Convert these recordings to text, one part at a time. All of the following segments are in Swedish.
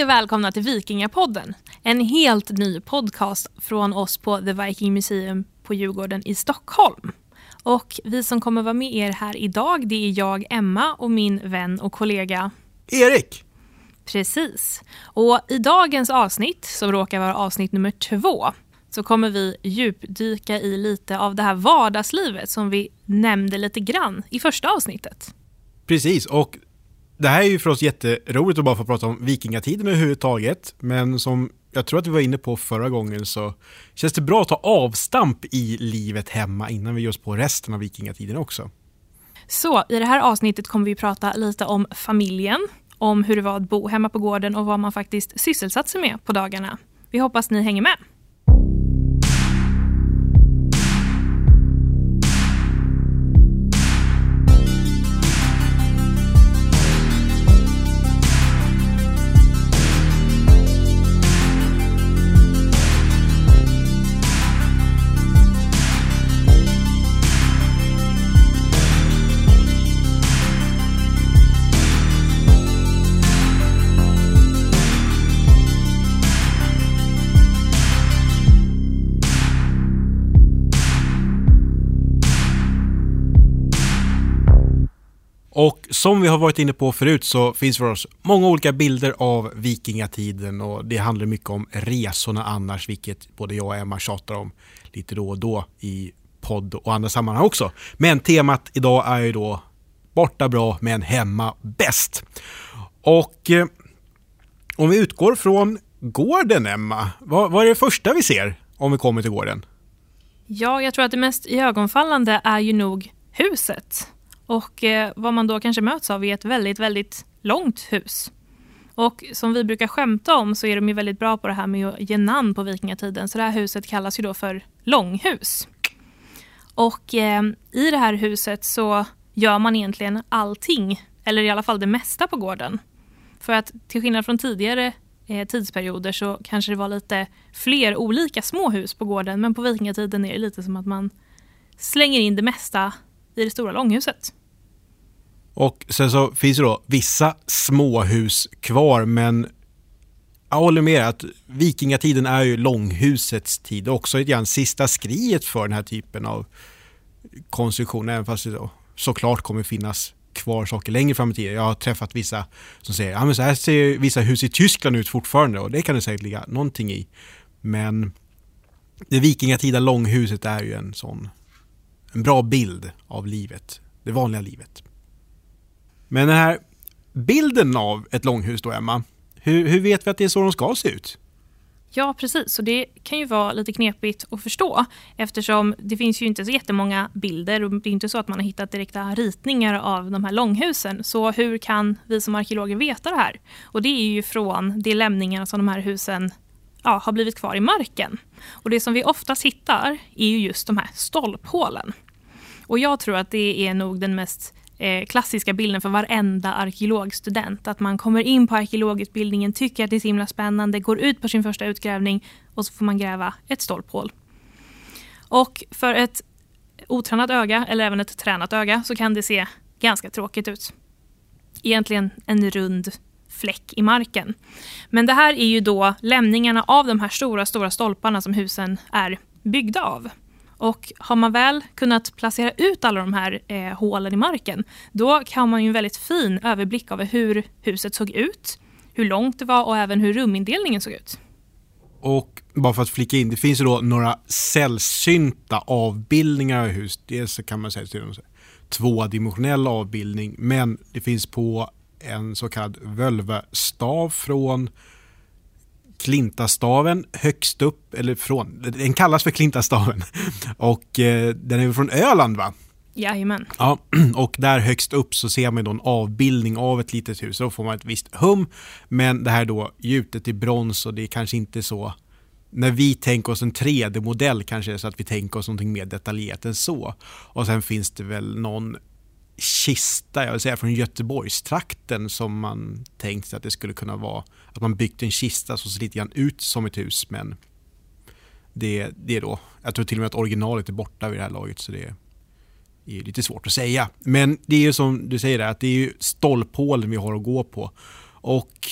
Hej och välkomna till Vikingapodden. En helt ny podcast från oss på The Viking Museum på Djurgården i Stockholm. Och vi som kommer vara med er här idag det är jag, Emma och min vän och kollega Erik! Precis. Och i dagens avsnitt, som råkar vara avsnitt nummer två, så kommer vi djupdyka i lite av det här vardagslivet som vi nämnde lite grann i första avsnittet. Precis, och det här är ju för oss jätteroligt att bara få prata om vikingatiden överhuvudtaget. Men som jag tror att vi var inne på förra gången så känns det bra att ta avstamp i livet hemma innan vi ger oss på resten av vikingatiden också. Så i det här avsnittet kommer vi prata lite om familjen, om hur det var att bo hemma på gården och vad man faktiskt sysselsatt sig med på dagarna. Vi hoppas ni hänger med. Som vi har varit inne på förut så finns för oss många olika bilder av vikingatiden och det handlar mycket om resorna annars, vilket både jag och Emma tjatar om lite då och då i podd och andra sammanhang också. Men temat idag är ju då borta bra men hemma bäst. Och eh, om vi utgår från gården Emma, vad, vad är det första vi ser om vi kommer till gården? Ja, jag tror att det mest iögonfallande är ju nog huset. Och eh, vad man då kanske möts av är ett väldigt, väldigt långt hus. Och som vi brukar skämta om så är de ju väldigt bra på det här med att ge namn på vikingatiden. Så det här huset kallas ju då för långhus. Och eh, i det här huset så gör man egentligen allting, eller i alla fall det mesta på gården. För att till skillnad från tidigare eh, tidsperioder så kanske det var lite fler olika små hus på gården. Men på vikingatiden är det lite som att man slänger in det mesta i det stora långhuset. Och sen så finns det då vissa småhus kvar men jag håller med att vikingatiden är ju långhusets tid och också lite grann sista skriet för den här typen av konstruktion även fast det då såklart kommer finnas kvar saker längre fram i tiden. Jag har träffat vissa som säger att ja, så här ser vissa hus i Tyskland ut fortfarande och det kan det säkert ligga någonting i. Men det vikingatida långhuset är ju en sån en bra bild av livet, det vanliga livet. Men den här bilden av ett långhus då, Emma, hur, hur vet vi att det är så de ska se ut? Ja, precis. Och det kan ju vara lite knepigt att förstå eftersom det finns ju inte så jättemånga bilder och det är inte så att man har hittat direkta ritningar av de här långhusen. Så hur kan vi som arkeologer veta det här? Och det är ju från de lämningar som de här husen ja, har blivit kvar i marken. Och det som vi oftast hittar är ju just de här stolphålen. Och jag tror att det är nog den mest eh, klassiska bilden för varenda arkeologstudent. Att man kommer in på arkeologutbildningen, tycker att det är så himla spännande, går ut på sin första utgrävning och så får man gräva ett stolphål. Och för ett otränat öga, eller även ett tränat öga, så kan det se ganska tråkigt ut. Egentligen en rund fläck i marken. Men det här är ju då lämningarna av de här stora, stora stolparna som husen är byggda av. Och har man väl kunnat placera ut alla de här eh, hålen i marken, då kan man ju en väldigt fin överblick över hur huset såg ut, hur långt det var och även hur rumindelningen såg ut. Och bara för att flika in, det finns ju då några sällsynta avbildningar av hus. Dels så kan man säga att det är en tvådimensionell avbildning, men det finns på en så kallad völvestav från Klintastaven högst upp, eller från, den kallas för Klintastaven och eh, den är från Öland va? Jajamän. Ja, och där högst upp så ser man då en avbildning av ett litet hus. Då får man ett visst hum. Men det här är då gjutet i brons och det är kanske inte så när vi tänker oss en 3D-modell kanske är det så att vi tänker oss någonting mer detaljerat än så. Och sen finns det väl någon kista, jag vill säga från Göteborgstrakten som man tänkt sig att det skulle kunna vara. Att man byggt en kista som ser lite grann ut som ett hus men det, det är då, jag tror till och med att originalet är borta vid det här laget så det är, lite svårt att säga. Men det är ju som du säger där, att det är ju stolphålen vi har att gå på. Och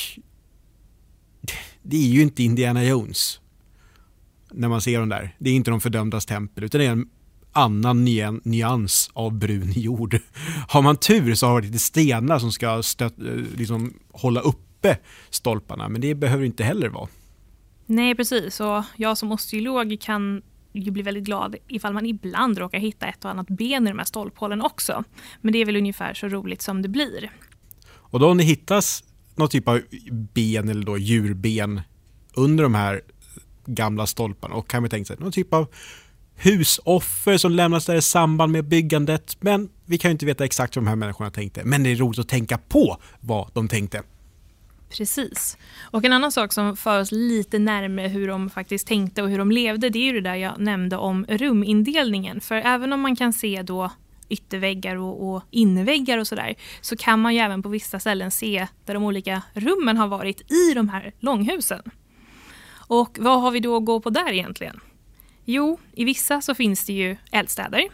det är ju inte Indiana Jones. När man ser dem där. Det är inte de fördömdas tempel utan det är en annan nyans av brun jord. Har man tur så har det lite stenar som ska stött, eh, liksom hålla uppe stolparna men det behöver inte heller vara. Nej precis och jag som osteolog kan ju bli väldigt glad ifall man ibland råkar hitta ett och annat ben i de här stolphålen också. Men det är väl ungefär så roligt som det blir. Och då om det hittas någon typ av ben eller då djurben under de här gamla stolparna och kan vi tänka sig någon typ av husoffer som lämnas där i samband med byggandet. Men vi kan ju inte veta exakt vad de här människorna tänkte. Men det är roligt att tänka på vad de tänkte. Precis. Och en annan sak som för oss lite närmare hur de faktiskt tänkte och hur de levde, det är ju det där jag nämnde om rumindelningen. För även om man kan se då ytterväggar och, och innerväggar och sådär, så kan man ju även på vissa ställen se där de olika rummen har varit i de här långhusen. Och vad har vi då att gå på där egentligen? Jo, i vissa så finns det ju eldstäder.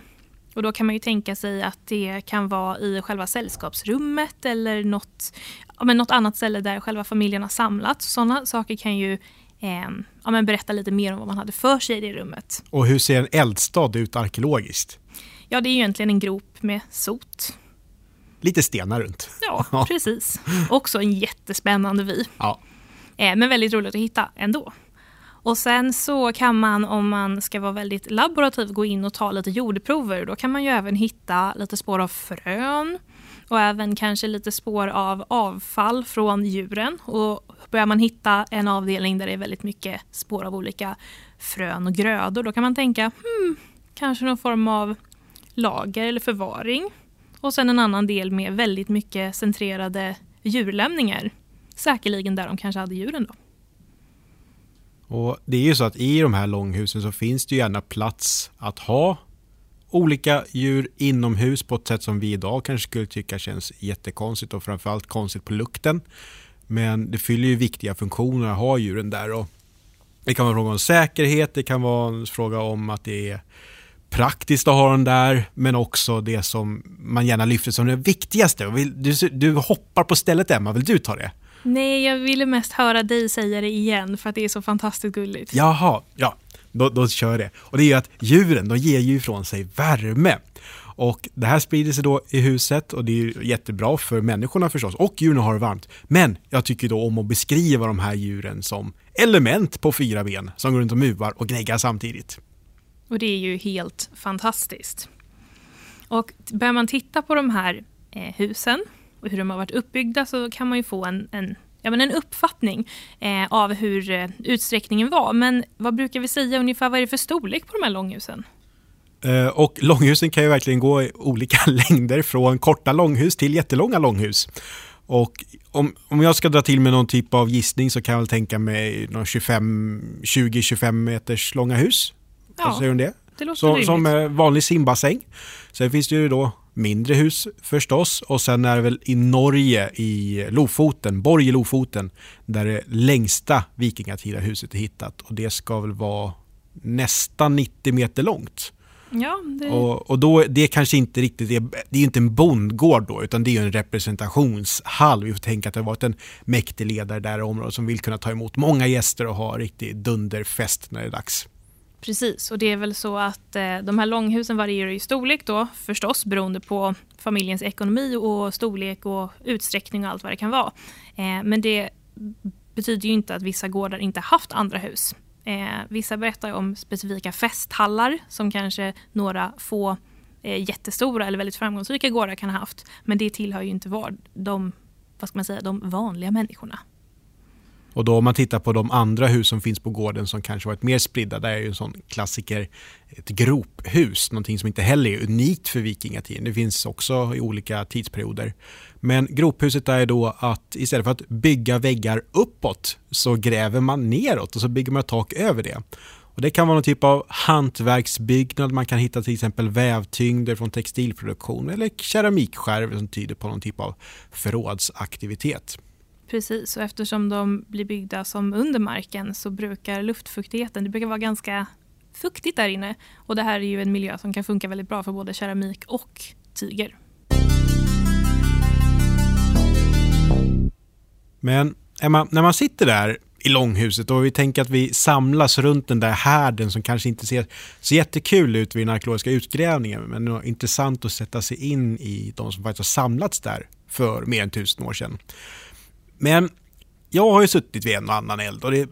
Och då kan man ju tänka sig att det kan vara i själva sällskapsrummet eller något, ja, men något annat ställe där själva familjen har samlats. Sådana saker kan ju eh, ja, men berätta lite mer om vad man hade för sig i det rummet. Och hur ser en eldstad ut arkeologiskt? Ja, det är ju egentligen en grop med sot. Lite stenar runt. Ja, precis. Också en jättespännande vy. Ja. Eh, men väldigt roligt att hitta ändå. Och sen så kan man om man ska vara väldigt laborativ gå in och ta lite jordprover. Då kan man ju även hitta lite spår av frön och även kanske lite spår av avfall från djuren. Och börjar man hitta en avdelning där det är väldigt mycket spår av olika frön och grödor, då kan man tänka hmm, kanske någon form av lager eller förvaring. Och sen en annan del med väldigt mycket centrerade djurlämningar. Säkerligen där de kanske hade djuren då. Och Det är ju så att i de här långhusen så finns det ju gärna plats att ha olika djur inomhus på ett sätt som vi idag kanske skulle tycka känns jättekonstigt och framförallt konstigt på lukten. Men det fyller ju viktiga funktioner att ha djuren där. Och det kan vara en fråga om säkerhet, det kan vara en fråga om att det är praktiskt att ha den där, men också det som man gärna lyfter som det viktigaste. Du, du hoppar på stället Emma, vill du ta det? Nej, jag ville mest höra dig säga det igen för att det är så fantastiskt gulligt. Jaha, ja, då, då kör det. Och det är ju att djuren, de ger ju ifrån sig värme. Och det här sprider sig då i huset och det är jättebra för människorna förstås och djuren har det varmt. Men jag tycker då om att beskriva de här djuren som element på fyra ben som går runt och muvar och gnäggar samtidigt. Och det är ju helt fantastiskt. Och börjar man titta på de här eh, husen och hur de har varit uppbyggda så kan man ju få en, en, ja, men en uppfattning eh, av hur eh, utsträckningen var. Men vad brukar vi säga ungefär, vad är det för storlek på de här långhusen? Eh, och långhusen kan ju verkligen gå i olika längder från korta långhus till jättelånga långhus. Och om, om jag ska dra till med någon typ av gissning så kan jag väl tänka mig 20-25 meters långa hus. Ja, Vad säger du om det? det låter som, som vanlig simbassäng. Sen finns det ju då mindre hus förstås och sen är det väl i Norge i Lofoten, Borg i Lofoten, där det längsta vikingatida huset är hittat och det ska väl vara nästan 90 meter långt. Ja, det... Och, och då, det kanske inte riktigt är, det är inte en bondgård då, utan det är en representationshall. Vi får tänka att det har varit en mäktig ledare där i området som vill kunna ta emot många gäster och ha riktig dunderfest när det är dags. Precis, och det är väl så att eh, de här långhusen varierar i storlek då förstås beroende på familjens ekonomi och storlek och utsträckning och allt vad det kan vara. Eh, men det betyder ju inte att vissa gårdar inte haft andra hus. Eh, vissa berättar om specifika festhallar som kanske några få eh, jättestora eller väldigt framgångsrika gårdar kan ha haft. Men det tillhör ju inte var, de, vad ska man säga, de vanliga människorna. Och då om man tittar på de andra hus som finns på gården som kanske varit mer spridda, där är ju en sån klassiker ett grophus, någonting som inte heller är unikt för vikingatiden. Det finns också i olika tidsperioder. Men grophuset är då att istället för att bygga väggar uppåt så gräver man neråt och så bygger man ett tak över det. Och det kan vara någon typ av hantverksbyggnad, man kan hitta till exempel vävtyngder från textilproduktion eller keramikskärvor som tyder på någon typ av förrådsaktivitet. Precis, och eftersom de blir byggda som under marken så brukar luftfuktigheten, det brukar vara ganska fuktigt där inne. Och det här är ju en miljö som kan funka väldigt bra för både keramik och tyger. Men Emma, när man sitter där i långhuset och vi tänker att vi samlas runt den där härden som kanske inte ser så jättekul ut vid den arkeologiska utgrävningen men det är intressant att sätta sig in i de som faktiskt har samlats där för mer än tusen år sedan. Men jag har ju suttit vid en och annan eld och det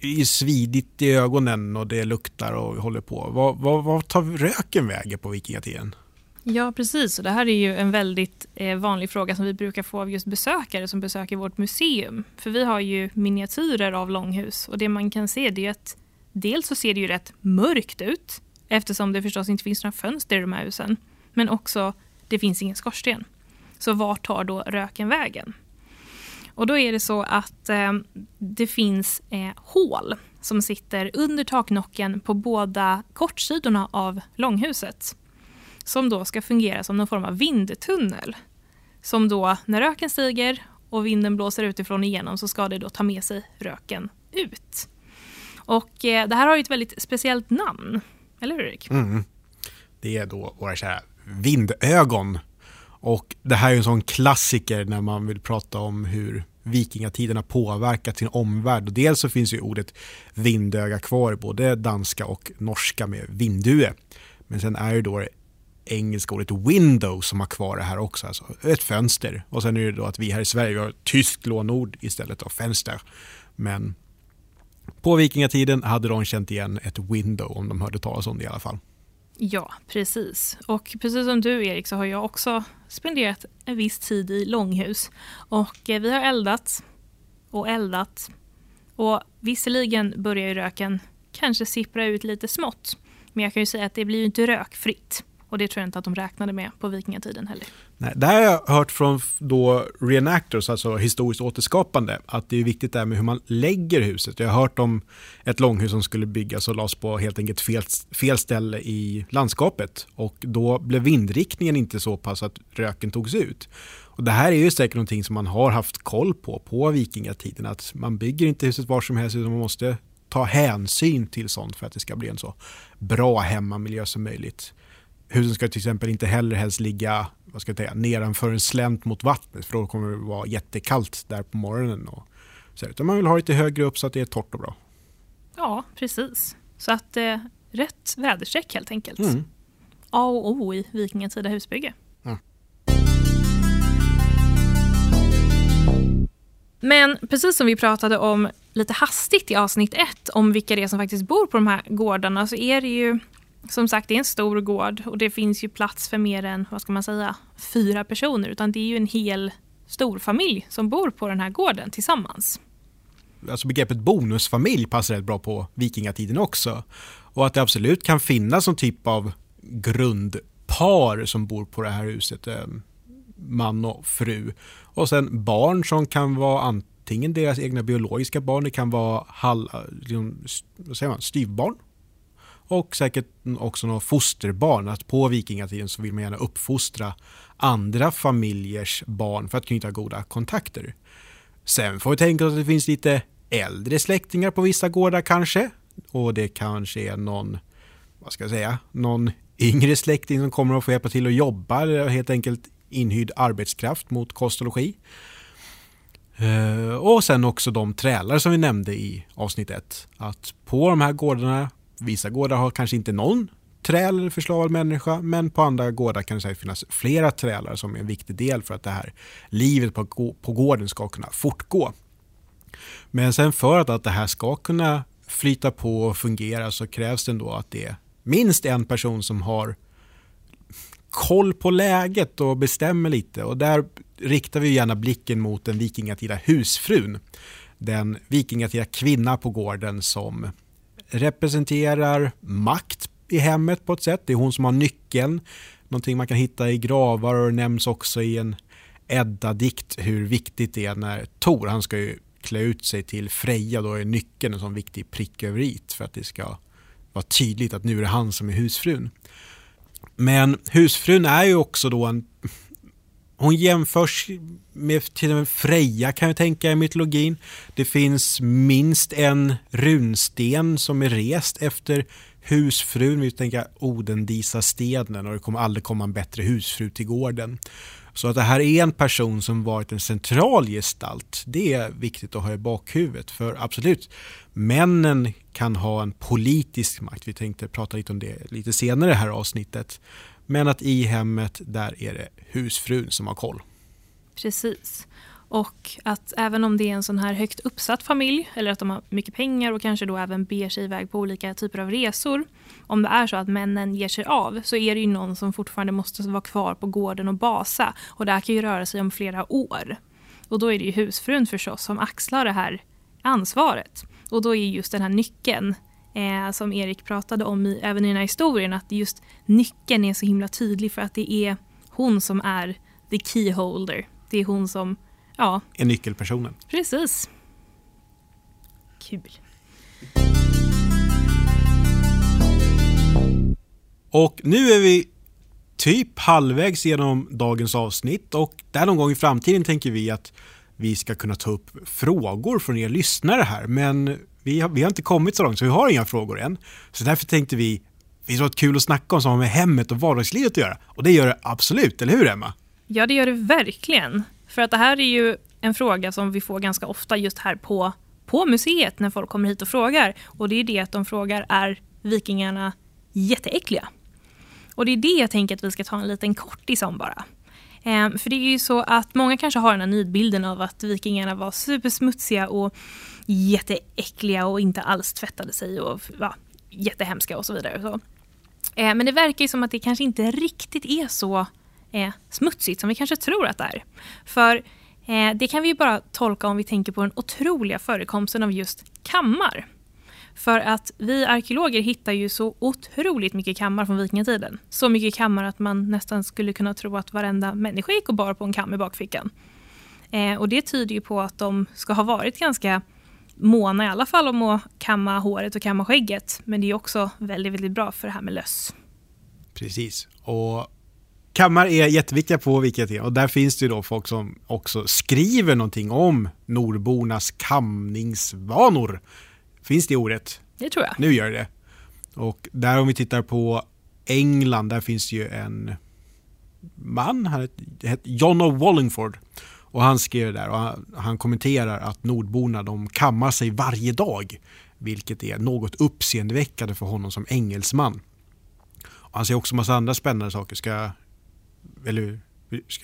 är svidigt i ögonen och det luktar och håller på. Vad, vad, vad tar röken vägen på vikingatiden? Ja, precis. Och det här är ju en väldigt eh, vanlig fråga som vi brukar få av just besökare som besöker vårt museum. För vi har ju miniatyrer av långhus och det man kan se det är att dels så ser det ju rätt mörkt ut eftersom det förstås inte finns några fönster i de här husen. Men också, det finns ingen skorsten. Så vart tar då röken vägen? Och då är det så att eh, det finns eh, hål som sitter under taknocken på båda kortsidorna av långhuset som då ska fungera som någon form av vindtunnel. Som då, när röken stiger och vinden blåser utifrån igenom så ska det då ta med sig röken ut. Och eh, det här har ju ett väldigt speciellt namn, eller hur Erik? Mm. Det är då våra kära vindögon. Och det här är en sån klassiker när man vill prata om hur vikingatiden har påverkat sin omvärld. Och dels så finns ju ordet vindöga kvar i både danska och norska med vindue. Men sen är det då det engelska ordet window som har kvar det här också, alltså ett fönster. Och sen är det då att vi här i Sverige har ett tyskt lånord istället av fönster. Men på vikingatiden hade de känt igen ett window om de hörde talas om det i alla fall. Ja, precis. Och precis som du Erik så har jag också spenderat en viss tid i långhus. Och eh, vi har eldat och eldat. Och visserligen börjar ju röken kanske sippra ut lite smått. Men jag kan ju säga att det blir ju inte rökfritt. Och det tror jag inte att de räknade med på vikingatiden heller. Nej, det här har jag hört från då reenactors, alltså historiskt återskapande, att det är viktigt där med hur man lägger huset. Jag har hört om ett långhus som skulle byggas och lades på helt enkelt fel, fel ställe i landskapet. Och då blev vindriktningen inte så pass att röken togs ut. Och det här är ju säkert någonting som man har haft koll på på vikingatiden, att man bygger inte huset var som helst utan man måste ta hänsyn till sånt för att det ska bli en så bra hemmamiljö som möjligt. Husen ska till exempel inte heller helst ligga vad ska jag säga, nedanför en slänt mot vattnet för då kommer det vara jättekallt där på morgonen. Och så, utan man vill ha lite högre upp så att det är torrt och bra. Ja, precis. Så att eh, rätt väderstreck helt enkelt. Mm. A och O i vikingatida husbygge. Mm. Men precis som vi pratade om lite hastigt i avsnitt ett om vilka det är som faktiskt bor på de här gårdarna så är det ju som sagt, det är en stor gård och det finns ju plats för mer än, vad ska man säga, fyra personer. Utan det är ju en hel stor familj som bor på den här gården tillsammans. Alltså begreppet bonusfamilj passar rätt bra på vikingatiden också. Och att det absolut kan finnas någon typ av grundpar som bor på det här huset. Ehm, man och fru. Och sen barn som kan vara antingen deras egna biologiska barn, det kan vara hall, eh, liksom, vad säger man, styvbarn och säkert också några fosterbarn. Att på vikingatiden så vill man gärna uppfostra andra familjers barn för att knyta goda kontakter. Sen får vi tänka oss att det finns lite äldre släktingar på vissa gårdar kanske. Och det kanske är någon, vad ska jag säga, någon yngre släkting som kommer att få hjälpa till att jobba eller helt enkelt inhyrd arbetskraft mot kost och logi. Eh, och sen också de trälar som vi nämnde i avsnitt 1. Att på de här gårdarna Vissa gårdar har kanske inte någon träl eller förslavad människa men på andra gårdar kan det finnas flera trälar som är en viktig del för att det här livet på, på gården ska kunna fortgå. Men sen för att, att det här ska kunna flyta på och fungera så krävs det ändå att det är minst en person som har koll på läget och bestämmer lite och där riktar vi gärna blicken mot den vikingatida husfrun. Den vikingatida kvinna på gården som representerar makt i hemmet på ett sätt. Det är hon som har nyckeln. Någonting man kan hitta i gravar och det nämns också i en Edda-dikt hur viktigt det är när Tor, han ska ju klä ut sig till Freja, då är nyckeln en sån viktig prick över i för att det ska vara tydligt att nu är det han som är husfrun. Men husfrun är ju också då en hon jämförs med till och med Freja kan jag tänka i mytologin. Det finns minst en runsten som är rest efter husfrun. Vi tänker oh, Odendisa stenen och det kommer aldrig komma en bättre husfru till gården. Så att det här är en person som varit en central gestalt, det är viktigt att ha i bakhuvudet. För absolut, männen kan ha en politisk makt. Vi tänkte prata lite om det lite senare i det här avsnittet. Men att i hemmet, där är det husfrun som har koll. Precis. Och att även om det är en sån här högt uppsatt familj eller att de har mycket pengar och kanske då även beger sig iväg på olika typer av resor. Om det är så att männen ger sig av så är det ju någon som fortfarande måste vara kvar på gården och basa. Och det här kan ju röra sig om flera år. Och då är det ju husfrun förstås som axlar det här ansvaret. Och då är just den här nyckeln eh, som Erik pratade om i, även i den här historien att just nyckeln är så himla tydlig för att det är hon som är the keyholder. Det är hon som Ja. Är nyckelpersonen. Precis. Kul. Och nu är vi typ halvvägs genom dagens avsnitt och där någon gång i framtiden tänker vi att vi ska kunna ta upp frågor från er lyssnare här. Men vi har, vi har inte kommit så långt så vi har inga frågor än. Så därför tänkte vi, det är kul att snacka om som har med hemmet och vardagslivet att göra. Och det gör det absolut, eller hur Emma? Ja, det gör det verkligen. För att det här är ju en fråga som vi får ganska ofta just här på, på museet när folk kommer hit och frågar. Och det är det att de frågar, är vikingarna jätteäckliga? Och det är det jag tänker att vi ska ta en liten kortis om bara. Ehm, för det är ju så att många kanske har den här nidbilden av att vikingarna var supersmutsiga och jätteäckliga och inte alls tvättade sig och ja, jättehemska och så vidare. Så. Eh, men det verkar ju som att det kanske inte riktigt är så eh, smutsigt som vi kanske tror att det är. För eh, det kan vi ju bara tolka om vi tänker på den otroliga förekomsten av just kammar. För att vi arkeologer hittar ju så otroligt mycket kammar från vikingatiden. Så mycket kammar att man nästan skulle kunna tro att varenda människa gick och bar på en kam i bakfickan. Eh, och det tyder ju på att de ska ha varit ganska måna i alla fall om att kamma håret och kamma skägget. Men det är också väldigt, väldigt bra för det här med löss. Precis. Och kammar är jätteviktiga på Wikipedia och där finns det ju då folk som också skriver någonting om nordbornas kamningsvanor. Finns det ordet? Det tror jag. Nu gör det Och där om vi tittar på England, där finns ju en man, han heter John of Wallingford. Och han skrev där och han, han kommenterar att nordborna de kammar sig varje dag. Vilket är något uppseendeväckande för honom som engelsman. Och han säger också massa andra spännande saker. Ska eller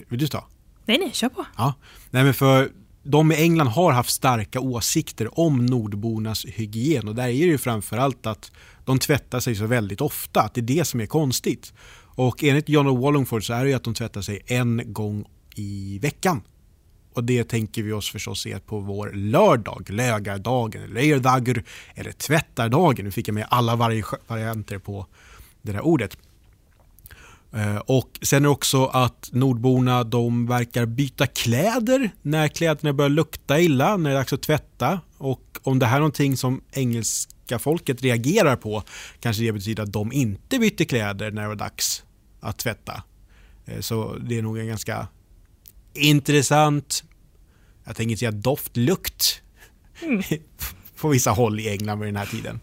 vill du ta? Nej, nej, kör på. Ja. Nej, men för de i England har haft starka åsikter om nordbornas hygien och där är det ju framförallt att de tvättar sig så väldigt ofta, att det är det som är konstigt. Och enligt John of Wallingford så är det ju att de tvättar sig en gång i veckan. Och det tänker vi oss förstås se på vår lördag, lögardagen, leirdagur eller tvättardagen. Nu fick jag med alla varianter på det där ordet. Eh, och sen är det också att nordborna de verkar byta kläder när kläderna börjar lukta illa, när det är dags att tvätta. Och om det här är någonting som engelska folket reagerar på kanske det betyder att de inte bytte kläder när det var dags att tvätta. Eh, så det är nog en ganska intressant, jag tänker säga doftlukt mm. på vissa håll i England vid den här tiden.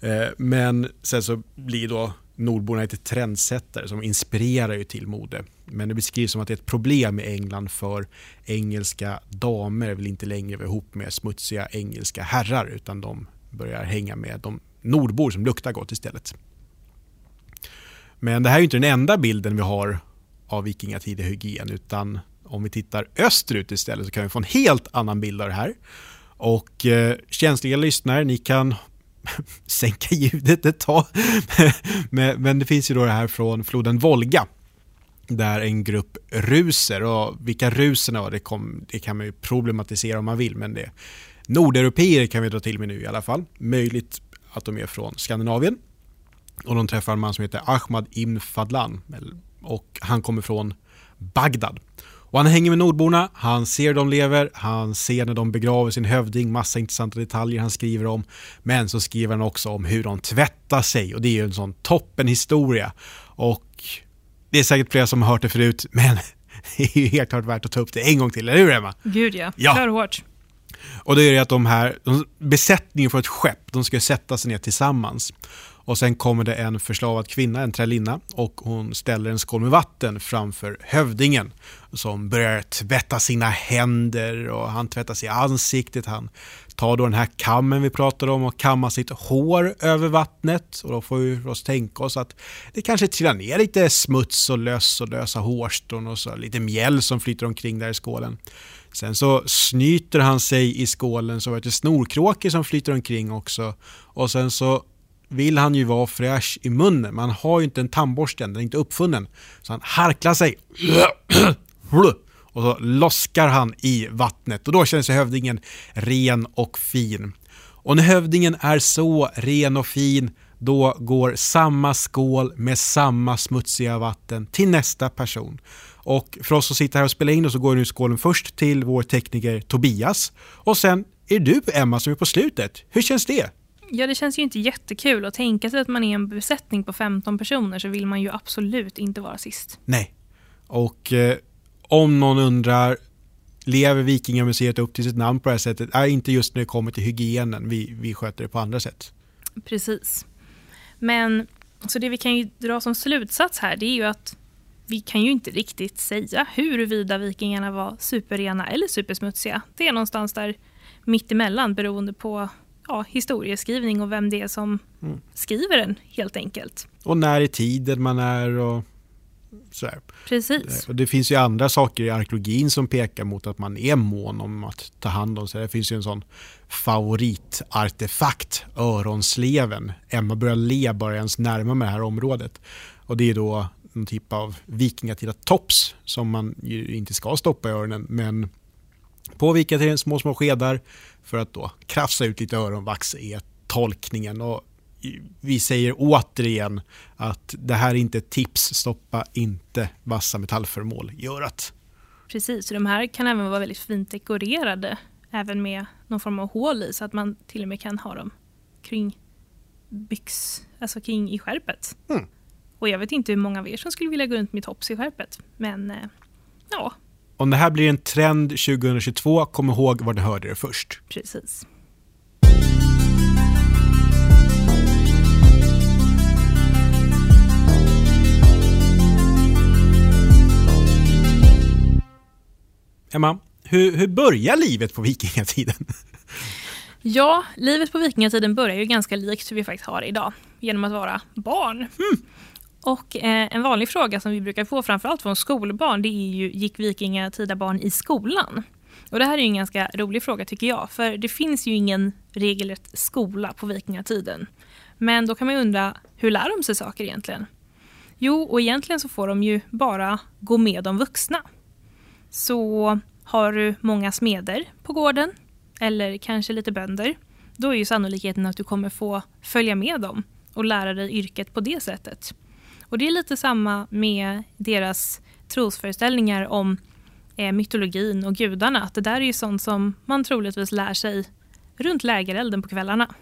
Eh, men sen så blir då nordborna lite trendsättare som inspirerar ju till mode. Men det beskrivs som att det är ett problem i England för engelska damer vill inte längre vara ihop med smutsiga engelska herrar utan de börjar hänga med de nordbor som luktar gott istället. Men det här är inte den enda bilden vi har av vikingatid i hygien utan om vi tittar österut istället så kan vi få en helt annan bild av det här. Och eh, känsliga lyssnare, ni kan sänka ljudet ett tag. Men det finns ju då det här från floden Volga där en grupp ruser och vilka ruserna var det, kom, det kan man ju problematisera om man vill men det Nordeuropeer kan vi dra till med nu i alla fall. Möjligt att de är från Skandinavien. Och de träffar en man som heter Ahmad Ibn Fadlan och han kommer från Bagdad. Och han hänger med nordborna, han ser de lever, han ser när de begraver sin hövding, massa intressanta detaljer han skriver om. Men så skriver han också om hur de tvättar sig och det är ju en sån toppen historia. Och det är säkert flera som har hört det förut, men det är ju helt klart värt att ta upp det en gång till, eller hur Emma? Gud ja, ja. kör hårt. Och då är det att de här, besättningen för ett skepp, de ska sätta sig ner tillsammans. Och sen kommer det en förslavad kvinna, en trälinna, och hon ställer en skål med vatten framför hövdingen som börjar tvätta sina händer och han tvättar sig i ansiktet. Han tar då den här kammen vi pratade om och kammar sitt hår över vattnet och då får vi oss tänka oss att det kanske trillar ner lite smuts och löss och lösa hårstrån och så lite mjäll som flyter omkring där i skålen. Sen så snyter han sig i skålen så är det snorkråkor som flyter omkring också och sen så vill han ju vara fräsch i munnen. Man har ju inte en tandborste än, den är inte uppfunnen. Så han harklar sig. Och så loskar han i vattnet och då känner sig hövdingen ren och fin. Och när hövdingen är så ren och fin då går samma skål med samma smutsiga vatten till nästa person. Och för oss som sitter här och spelar in så går nu skålen först till vår tekniker Tobias och sen är du Emma som är på slutet. Hur känns det? Ja, det känns ju inte jättekul att tänka sig att man är en besättning på 15 personer så vill man ju absolut inte vara sist. Nej. Och eh, om någon undrar, lever Vikingamuseet upp till sitt namn på det här sättet? Är inte just när det kommer till hygienen, vi, vi sköter det på andra sätt. Precis. Men så det vi kan ju dra som slutsats här det är ju att vi kan ju inte riktigt säga huruvida vikingarna var superrena eller supersmutsiga. Det är någonstans där mittemellan beroende på ja, historieskrivning och vem det är som mm. skriver den helt enkelt. Och när i tiden man är och sådär. Precis. Och det finns ju andra saker i arkeologin som pekar mot att man är mån om att ta hand om sig. Det finns ju en sån favoritartefakt, öronsleven. Emma börjar le bara ens närma med det här området. Och det är då någon typ av vikingatida tops som man ju inte ska stoppa i öronen men på vikingatiden små små skedar för att då krafsa ut lite öronvax är tolkningen. Och vi säger återigen att det här är inte ett tips, stoppa inte vassa metallföremål i örat. Precis, de här kan även vara väldigt fint dekorerade, även med någon form av hål i så att man till och med kan ha dem kring byx, alltså kring i skärpet. Mm. Och jag vet inte hur många av er som skulle vilja gå runt med tops i skärpet, men eh, ja. Om det här blir en trend 2022, kom ihåg var du hörde det först. Precis. Emma, hur, hur börjar livet på vikingatiden? Ja, livet på vikingatiden börjar ju ganska likt hur vi faktiskt har idag, genom att vara barn. Mm. Och eh, en vanlig fråga som vi brukar få framförallt från skolbarn det är ju gick vikingatida barn i skolan? Och det här är en ganska rolig fråga tycker jag för det finns ju ingen regelrätt skola på vikingatiden. Men då kan man undra hur lär de sig saker egentligen? Jo, och egentligen så får de ju bara gå med de vuxna. Så har du många smeder på gården eller kanske lite bönder då är ju sannolikheten att du kommer få följa med dem och lära dig yrket på det sättet. Och det är lite samma med deras trosföreställningar om eh, mytologin och gudarna. Att det där är ju sånt som man troligtvis lär sig runt lägerelden på kvällarna.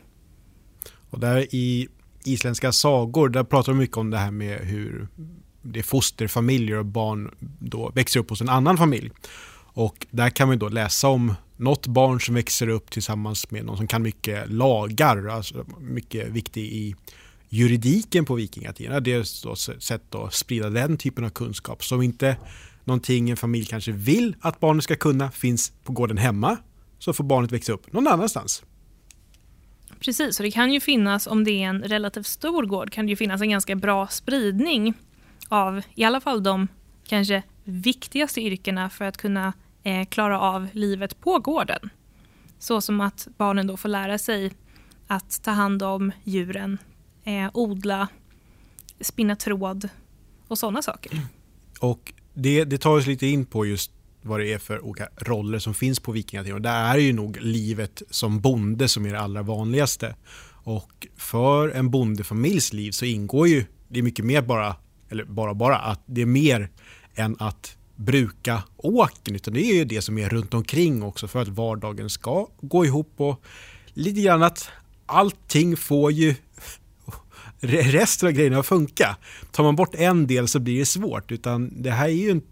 Och där i isländska sagor, där pratar de mycket om det här med hur det är fosterfamiljer och barn då växer upp hos en annan familj. Och där kan man då läsa om något barn som växer upp tillsammans med någon som kan mycket lagar, alltså mycket viktig i juridiken på vikingatiden. Det är ett sätt att sprida den typen av kunskap som inte någonting en familj kanske vill att barnet ska kunna finns på gården hemma så får barnet växa upp någon annanstans. Precis, och det kan ju finnas, om det är en relativt stor gård, kan det ju finnas en ganska bra spridning av i alla fall de kanske viktigaste yrkena för att kunna eh, klara av livet på gården. Så som att barnen då får lära sig att ta hand om djuren, eh, odla, spinna tråd och sådana saker. Och det, det tar oss lite in på just vad det är för olika roller som finns på vikingatiden. Där är ju nog livet som bonde som är det allra vanligaste. Och för en bondefamiljs liv så ingår ju, det är mycket mer bara, eller bara bara, att det är mer än att bruka åken utan det är ju det som är runt omkring också för att vardagen ska gå ihop och lite grann att allting får ju resten av grejerna att funka. Tar man bort en del så blir det svårt utan det här är ju en,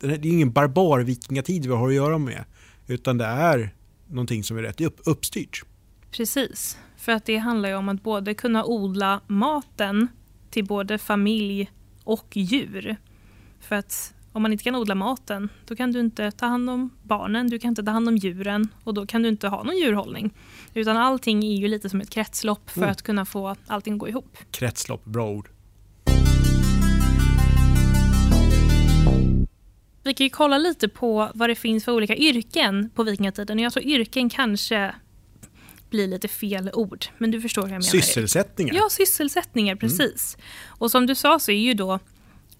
det är ingen barbar vikingatid vi har att göra med utan det är någonting som är rätt upp, uppstyrt. Precis, För att det handlar ju om att både kunna odla maten till både familj och djur. För att om man inte kan odla maten, då kan du inte ta hand om barnen, du kan inte ta hand om djuren och då kan du inte ha någon djurhållning. Utan allting är ju lite som ett kretslopp för mm. att kunna få allting att gå ihop. Kretslopp, bra ord. Vi kan ju kolla lite på vad det finns för olika yrken på vikingatiden. Jag tror yrken kanske blir lite fel ord, men du förstår hur jag menar. Sysselsättningar? Ja, sysselsättningar, mm. precis. Mm. Och som du sa så är ju då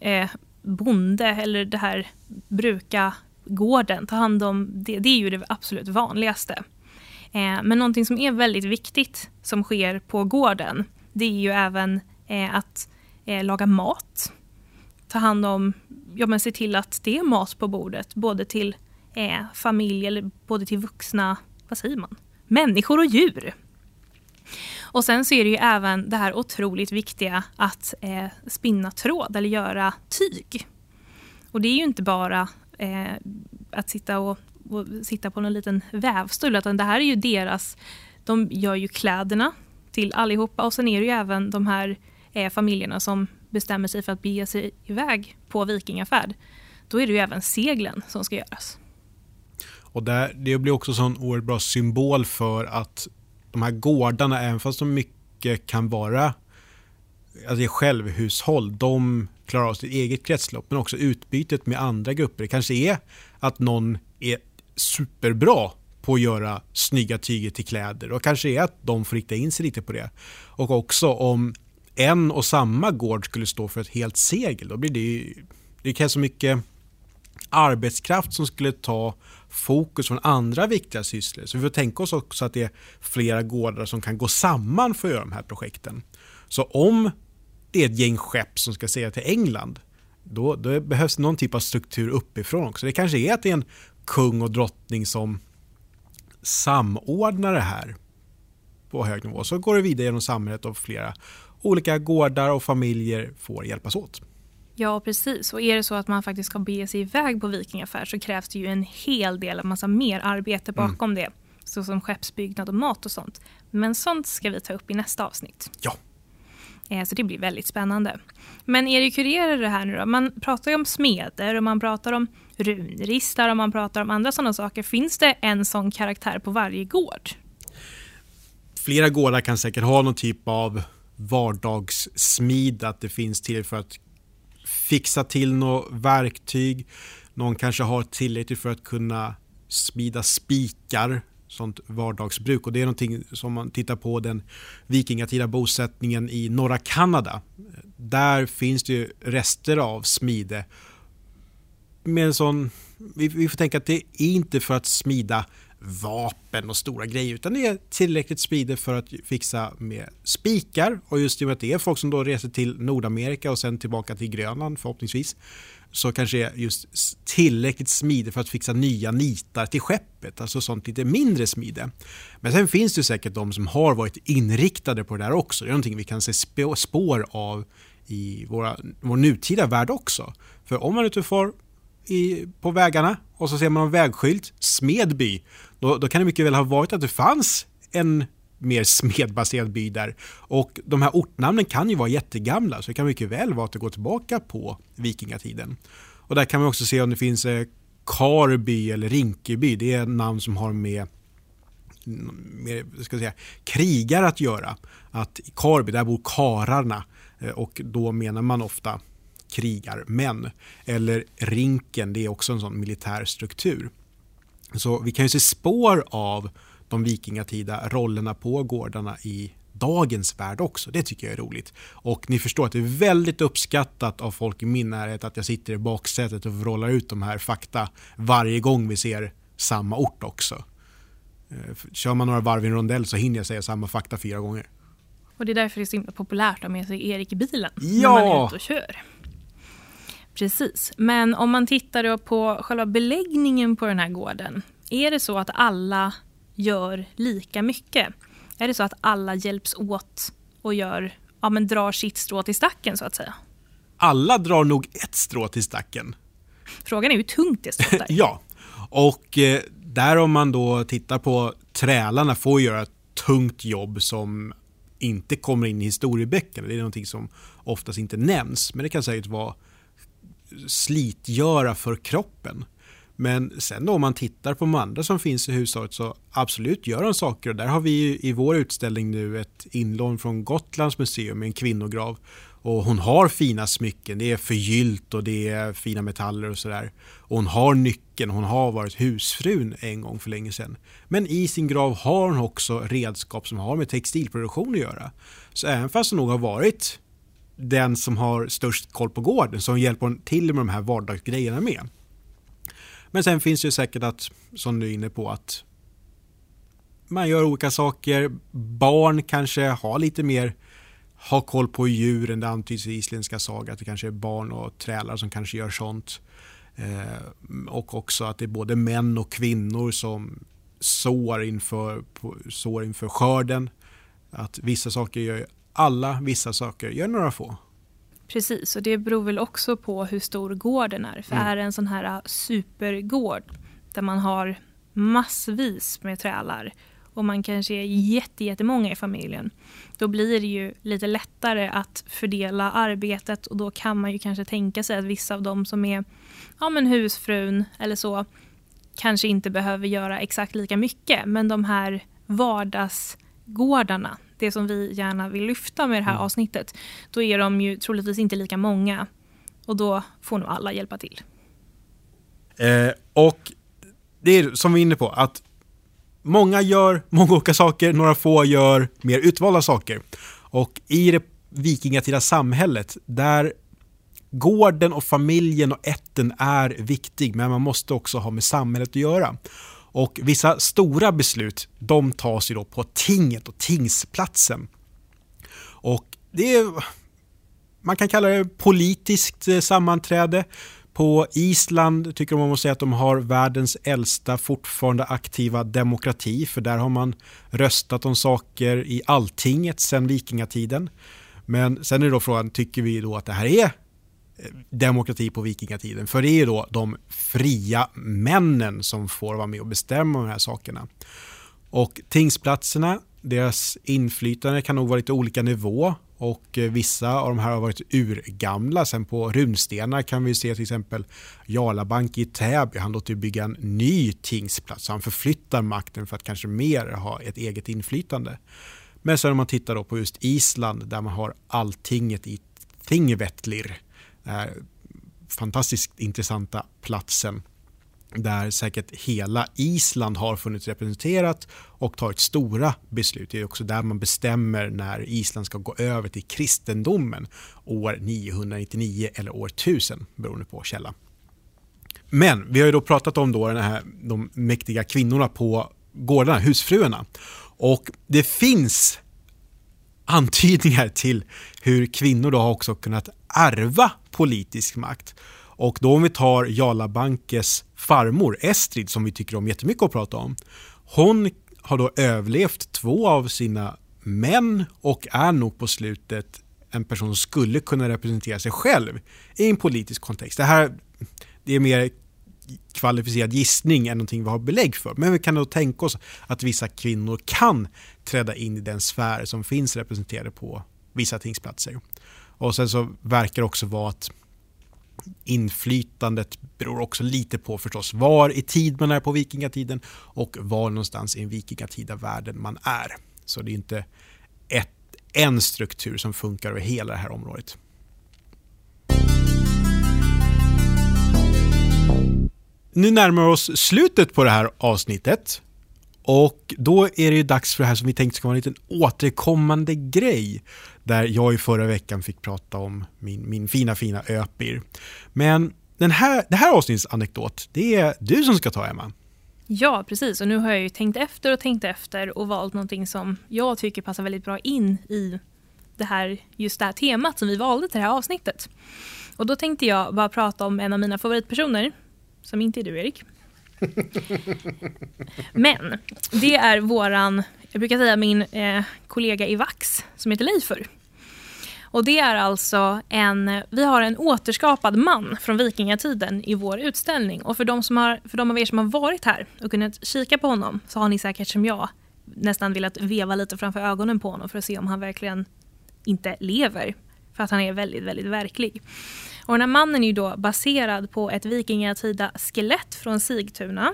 eh, bonde eller det här bruka gården, ta hand om det, det är ju det absolut vanligaste. Eh, men någonting som är väldigt viktigt som sker på gården, det är ju även eh, att eh, laga mat. Ta hand om, ja men se till att det är mat på bordet, både till eh, familj eller både till vuxna, vad säger man, människor och djur. Och sen så är det ju även det här otroligt viktiga att eh, spinna tråd eller göra tyg. Och det är ju inte bara eh, att sitta och, och, sitta på någon liten vävstol utan det här är ju deras, de gör ju kläderna till allihopa och sen är det ju även de här eh, familjerna som bestämmer sig för att bege sig iväg på vikingafärd. Då är det ju även seglen som ska göras. Och där, det blir också en sån oerhört bra symbol för att de här gårdarna, även fast de mycket kan vara alltså självhushåll, de klarar av sitt eget kretslopp, men också utbytet med andra grupper. Det kanske är att någon är superbra på att göra snygga tyger till kläder och kanske är att de får rikta in sig lite på det. Och också om en och samma gård skulle stå för ett helt segel, då blir det ju, det krävs så mycket arbetskraft som skulle ta fokus från andra viktiga sysslor. Så vi får tänka oss också att det är flera gårdar som kan gå samman för att göra de här projekten. Så om det är ett gäng skepp som ska segla till England, då, då behövs någon typ av struktur uppifrån också. Det kanske är att det är en kung och drottning som samordnar det här på hög nivå. Så går det vidare genom samhället och flera olika gårdar och familjer får hjälpas åt. Ja, precis. Och är det så att man faktiskt ska bege sig iväg på vikingafärd så krävs det ju en hel del, en massa mer arbete mm. bakom mm. det. Såsom skeppsbyggnad och mat och sånt. Men sånt ska vi ta upp i nästa avsnitt. Ja. Eh, så det blir väldigt spännande. Men Erik, hur är det här nu då? Man pratar ju om smeder och man pratar om runristar och man pratar om andra sådana saker. Finns det en sån karaktär på varje gård? Flera gårdar kan säkert ha någon typ av vardagssmid, att det finns till för att fixa till något verktyg. Någon kanske har tillräckligt för att kunna smida spikar, sånt vardagsbruk. Och det är någonting som man tittar på den vikingatida bosättningen i norra Kanada. Där finns det ju rester av smide. Med en sån, vi, vi får tänka att det är inte för att smida vapen och stora grejer utan det är tillräckligt smidigt för att fixa med spikar och just i och med att det är folk som då reser till Nordamerika och sen tillbaka till Grönland förhoppningsvis så kanske det är just tillräckligt smidigt för att fixa nya nitar till skeppet, alltså sånt lite mindre smide. Men sen finns det säkert de som har varit inriktade på det där också. Det är någonting vi kan se spår av i våra, vår nutida värld också. För om man är ute och far i, på vägarna och så ser man en vägskylt, Smedby, då, då kan det mycket väl ha varit att det fanns en mer smedbaserad by där. Och de här ortnamnen kan ju vara jättegamla så det kan mycket väl vara att det går tillbaka på vikingatiden. Och där kan man också se om det finns eh, Karby eller Rinkeby. Det är namn som har med med ska säga, krigar att göra. Att i Karby, där bor kararna eh, och då menar man ofta krigarmän. Eller Rinken, det är också en sån militär struktur. Så vi kan ju se spår av de vikingatida rollerna på gårdarna i dagens värld också. Det tycker jag är roligt. Och ni förstår att det är väldigt uppskattat av folk i min närhet att jag sitter i baksätet och rollar ut de här fakta varje gång vi ser samma ort också. Eh, kör man några varv i en rondell så hinner jag säga samma fakta fyra gånger. Och det är därför det är så himla populärt att ha med sig Erik i bilen ja! när man är ute och kör. Precis, men om man tittar på själva beläggningen på den här gården. Är det så att alla gör lika mycket? Är det så att alla hjälps åt och gör, ja, men drar sitt strå till stacken så att säga? Alla drar nog ett strå till stacken. Frågan är hur tungt det där. ja, och eh, där om man då tittar på trälarna får göra tungt jobb som inte kommer in i historieböckerna. Det är någonting som oftast inte nämns, men det kan säkert vara slitgöra för kroppen. Men sen då om man tittar på de andra som finns i hushållet så absolut gör de saker och där har vi i vår utställning nu ett inlån från Gotlands museum med en kvinnograv och hon har fina smycken, det är förgyllt och det är fina metaller och sådär. Och hon har nyckeln, hon har varit husfrun en gång för länge sedan. Men i sin grav har hon också redskap som har med textilproduktion att göra. Så även fast hon nog har varit den som har störst koll på gården som hjälper hon till med de här vardagsgrejerna med. Men sen finns det ju säkert att, som du är inne på, att man gör olika saker. Barn kanske har lite mer ha koll på djuren. Det antyds i isländska saga att det kanske är barn och trälar som kanske gör sånt. Eh, och också att det är både män och kvinnor som sår inför, på, sår inför skörden. Att vissa saker gör alla, vissa saker gör några få. Precis, och det beror väl också på hur stor gården är. För mm. är det en sån här supergård där man har massvis med trälar och man kanske är jättemånga i familjen, då blir det ju lite lättare att fördela arbetet och då kan man ju kanske tänka sig att vissa av dem som är ja, men husfrun eller så kanske inte behöver göra exakt lika mycket. Men de här vardagsgårdarna, det som vi gärna vill lyfta med det här mm. avsnittet, då är de ju troligtvis inte lika många. Och då får nog alla hjälpa till. Eh, och det är som vi är inne på, att många gör många olika saker, några få gör mer utvalda saker. Och i det vikingatida samhället, där gården och familjen och ätten är viktig, men man måste också ha med samhället att göra. Och vissa stora beslut, de tas ju då på tinget och tingsplatsen. Och det är, man kan kalla det politiskt eh, sammanträde. På Island tycker man måste säga att de har världens äldsta fortfarande aktiva demokrati för där har man röstat om saker i alltinget sedan vikingatiden. Men sen är då frågan, tycker vi då att det här är demokrati på vikingatiden? För det är ju då de fria männen som får vara med och bestämma de här sakerna. Och tingsplatserna, deras inflytande kan nog vara lite olika nivå och eh, vissa av de här har varit urgamla. Sen på runstenar kan vi se till exempel Jarlabank i Täby. Han låter bygga en ny tingsplats. Han förflyttar makten för att kanske mer ha ett eget inflytande. Men sen om man tittar då på just Island där man har alltinget i Thingvellir här Fantastiskt intressanta platsen där säkert hela Island har funnits representerat och tagit stora beslut. Det är också där man bestämmer när Island ska gå över till kristendomen år 999 eller år 1000 beroende på källa. Men vi har ju då pratat om då den här, de mäktiga kvinnorna på gårdarna, husfruarna. Och det finns antydningar till hur kvinnor då har också kunnat ärva politisk makt. Och då om vi tar Jarla Bankes farmor Estrid som vi tycker om jättemycket att prata om. Hon har då överlevt två av sina män och är nog på slutet en person som skulle kunna representera sig själv i en politisk kontext. Det här det är mer kvalificerad gissning än någonting vi har belägg för. Men vi kan då tänka oss att vissa kvinnor kan träda in i den sfär som finns representerade på vissa tingsplatser. Och sen så verkar det också vara att inflytandet beror också lite på förstås var i tid man är på vikingatiden och var någonstans i den vikingatida världen man är. Så det är inte ett, en struktur som funkar över hela det här området. Nu närmar vi oss slutet på det här avsnittet och då är det ju dags för det här som vi tänkte ska vara en liten återkommande grej. Där jag i förra veckan fick prata om min, min fina, fina öpir. Men den här, det här avsnittets anekdot, det är du som ska ta Emma. Ja, precis. Och nu har jag ju tänkt efter och tänkt efter och valt någonting som jag tycker passar väldigt bra in i det här, just det här temat som vi valde till det här avsnittet. Och då tänkte jag bara prata om en av mina favoritpersoner, som inte är du Erik. Men det är våran, jag brukar säga min eh, kollega i Vax som heter Leifur. Och det är alltså en, vi har en återskapad man från vikingatiden i vår utställning. Och för de, som har, för de av er som har varit här och kunnat kika på honom så har ni säkert som jag nästan velat veva lite framför ögonen på honom för att se om han verkligen inte lever. För att han är väldigt, väldigt verklig. Och den här mannen är ju då baserad på ett vikingatida skelett från Sigtuna.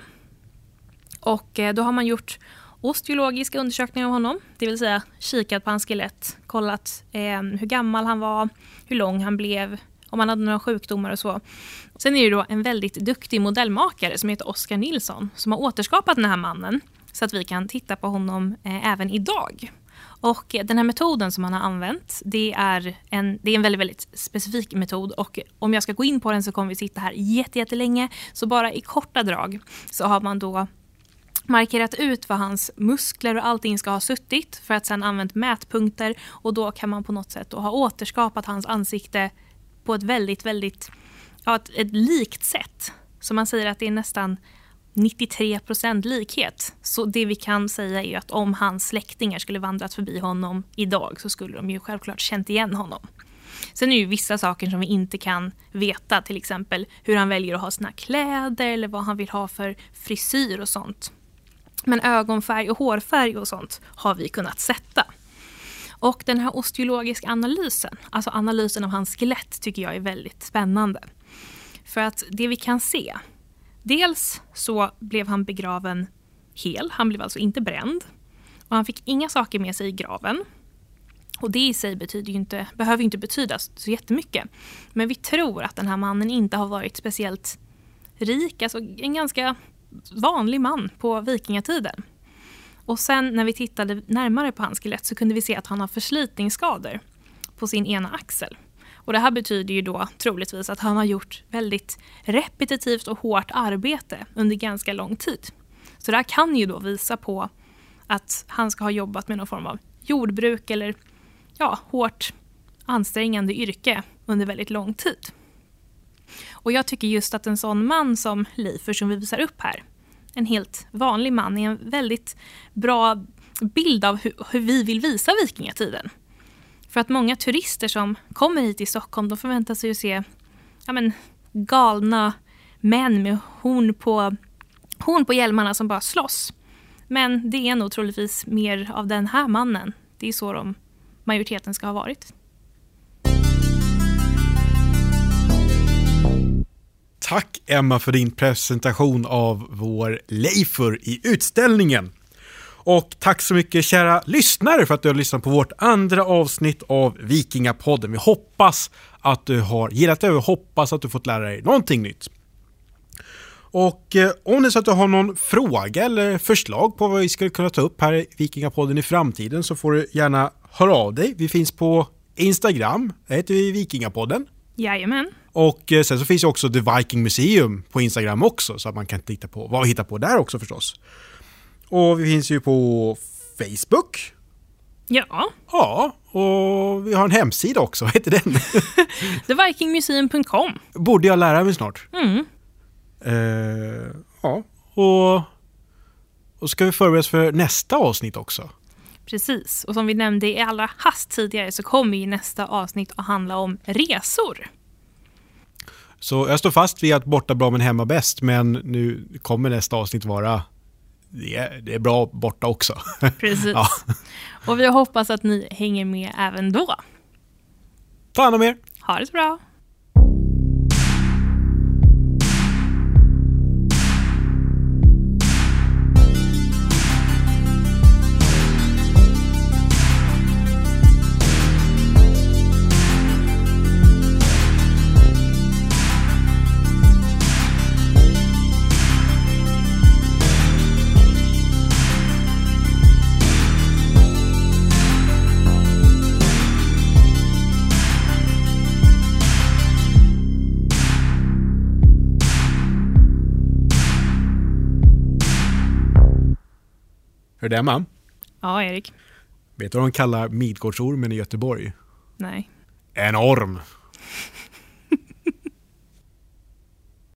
Och eh, då har man gjort osteologiska undersökningar av honom, det vill säga kikat på hans skelett, kollat eh, hur gammal han var, hur lång han blev, om han hade några sjukdomar och så. Sen är det då en väldigt duktig modellmakare som heter Oskar Nilsson som har återskapat den här mannen så att vi kan titta på honom eh, även idag. Och den här metoden som han har använt, det är en, det är en väldigt, väldigt specifik metod och om jag ska gå in på den så kommer vi sitta här jättelänge. Så bara i korta drag så har man då markerat ut var hans muskler och allting ska ha suttit för att sen använt mätpunkter och då kan man på något sätt ha återskapat hans ansikte på ett väldigt, väldigt, ja, ett, ett likt sätt. Så man säger att det är nästan 93 procent likhet. Så det vi kan säga är att om hans släktingar skulle vandrat förbi honom idag så skulle de ju självklart känt igen honom. Sen är det ju vissa saker som vi inte kan veta, till exempel hur han väljer att ha sina kläder eller vad han vill ha för frisyr och sånt. Men ögonfärg och hårfärg och sånt har vi kunnat sätta. Och den här osteologiska analysen, alltså analysen av hans skelett, tycker jag är väldigt spännande. För att det vi kan se, dels så blev han begraven hel, han blev alltså inte bränd. Och han fick inga saker med sig i graven. Och det i sig betyder inte, behöver inte betyda så jättemycket. Men vi tror att den här mannen inte har varit speciellt rik, alltså en ganska vanlig man på vikingatiden. Och sen när vi tittade närmare på hans skelett så kunde vi se att han har förslitningsskador på sin ena axel. Och det här betyder ju då troligtvis att han har gjort väldigt repetitivt och hårt arbete under ganska lång tid. Så det här kan ju då visa på att han ska ha jobbat med någon form av jordbruk eller ja, hårt ansträngande yrke under väldigt lång tid. Och jag tycker just att en sån man som Leifer som vi visar upp här, en helt vanlig man, är en väldigt bra bild av hur, hur vi vill visa vikingatiden. För att många turister som kommer hit till Stockholm, de förväntar sig att se ja men, galna män med horn på, horn på hjälmarna som bara slåss. Men det är nog troligtvis mer av den här mannen. Det är så de majoriteten ska ha varit. Tack Emma för din presentation av vår Leifur i utställningen. Och tack så mycket kära lyssnare för att du har lyssnat på vårt andra avsnitt av Vikingapodden. Vi hoppas att du har gillat det och hoppas att du fått lära dig någonting nytt. Och eh, om det är så att du har någon fråga eller förslag på vad vi skulle kunna ta upp här i Vikingapodden i framtiden så får du gärna höra av dig. Vi finns på Instagram, där heter vi Vikingapodden. Jajamän. Och eh, sen så finns ju också The Viking Museum på Instagram också så att man kan titta på vad vi hittar på där också förstås. Och vi finns ju på Facebook. Ja. Ja, och vi har en hemsida också. Vad heter den? TheVikingMuseum.com. Borde jag lära mig snart. Mm. Uh, ja, och, och ska vi förbereda oss för nästa avsnitt också. Precis, och som vi nämnde i allra hast tidigare så kommer ju nästa avsnitt att handla om resor. Så jag står fast vid att borta bra men hemma bäst, men nu kommer nästa avsnitt vara det är, det är bra borta också. Precis. ja. Och vi hoppas att ni hänger med även då. Ta hand om er. Ha det så bra. Du Emma? Ja, Erik. Vet du vad de kallar Midgårdsormen i Göteborg? Nej. En orm.